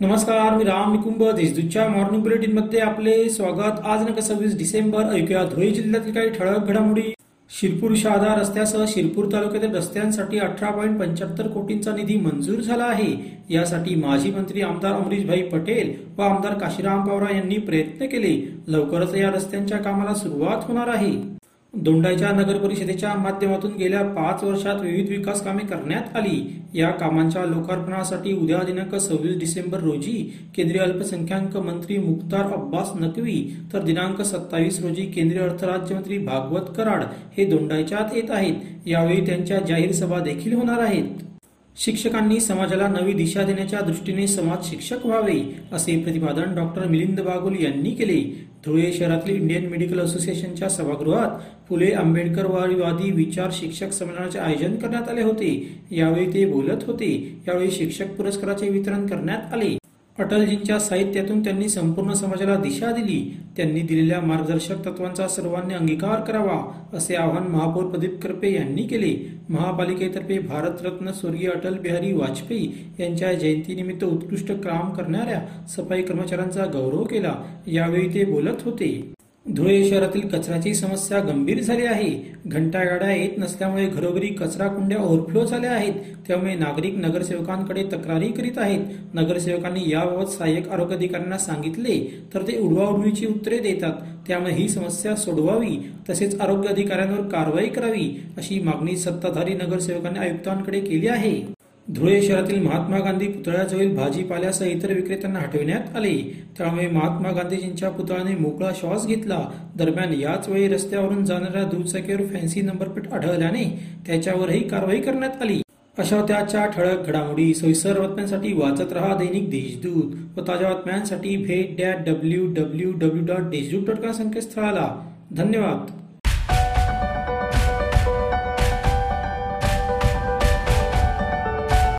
नमस्कार मी राम निकुंभ देशदूतच्या मॉर्निंग बुलेटिनमध्ये आपले स्वागत. आज नका सव्वीस डिसेंबर ऐकूया धुळे जिल्ह्यातील काही ठळक घडामोडी. शिरपूर शहादा रस्त्यासह शिरपूर तालुक्यातील रस्त्यांसाठी अठरा पॉईंट पंच्याहत्तर कोटींचा निधी मंजूर झाला आहे. यासाठी माजी मंत्री आमदार अमरीशभाई पटेल व आमदार काशीराम पवार यांनी प्रयत्न केले. लवकरच या रस्त्यांच्या कामाला सुरुवात होणार आहे. दोंडाईच्या नगर परिषदेच्या माध्यमातून गेल्या पाच वर्षात विविध विकास कामे करण्यात आली. या कामांच्या लोकार्पणासाठी उद्या दिनांक सव्वीस डिसेंबर रोजी केंद्रीय अल्पसंख्याक मंत्री मुख्तार अब्बास नकवी तर दिनांक सत्तावीस रोजी केंद्रीय अर्थराज्यमंत्री भागवत कराड हे दोंडाच्यात येत आहेत. यावेळी त्यांच्या जाहीर सभा देखील होणार आहेत. शिक्षकांनी समाजाला नवी दिशा देण्याच्या दृष्टीने समाज शिक्षक व्हावे असे प्रतिपादन डॉक्टर मिलिंद बागुल यांनी केले. धुळे शहरातील इंडियन मेडिकल असोसिएशनच्या सभागृहात फुले आंबेडकर वारीवादी विचार शिक्षक संमेलनाचे आयोजन करण्यात आले होते. यावेळी ते बोलत होते. यावेळी शिक्षक पुरस्काराचे वितरण करण्यात आले. अटलजींच्या साहित्यातून त्यांनी संपूर्ण समाजाला दिशा दिली. त्यांनी दिलेल्या मार्गदर्शक तत्वांचा सर्वांनी अंगीकार करावा असे आवाहन महापौर प्रदीप करपे यांनी केले. महापालिकेतर्फे भारतरत्न स्वर्गीय अटल बिहारी वाजपेयी यांच्या जयंतीनिमित्त उत्कृष्ट काम करणाऱ्या सफाई कर्मचाऱ्यांचा गौरव केला. यावेळी ते बोलत होते. धुळे शहरातील कचऱ्याची समस्या गंभीर झाली आहे. घंटा गाड्या येत नसल्यामुळे घरोघरी कचरा कुंड्या ओव्हरफ्लो झाल्या आहेत. त्यामुळे नागरिक नगरसेवकांकडे तक्रारी करीत आहेत. नगरसेवकांनी याबाबत सहाय्यक आरोग्य अधिकाऱ्यांना सांगितले तर ते उडवाउडवीची उत्तरे देतात. त्यामुळे ही समस्या सोडवावी तसेच आरोग्य अधिकाऱ्यांवर कारवाई करावी अशी मागणी सत्ताधारी नगरसेवकांनी आयुक्तांकडे केली आहे. धुळे शहरातील महात्मा गांधी पुतळ्याजवळील भाजीपाल्यासह इतर विक्रेत्यांना हटविण्यात आले. त्यामुळे महात्मा गांधीजींच्या पुतळ्याने मोकळा श्वास घेतला. दरम्यान याच वेळी रस्त्यावरून जाणाऱ्या दुचाकीवर फॅन्सी नंबर प्लेट आढळल्याने त्याच्यावरही कारवाई करण्यात आली. अशा त्याच्या ठळक घडामोडी सोयीसर बातम्यांसाठी वाचत रहा दैनिक देशदूत व ताज्या बातम्यांसाठी भेट that W W W dot Deshdoot dot com संकेतस्थळाला. धन्यवाद.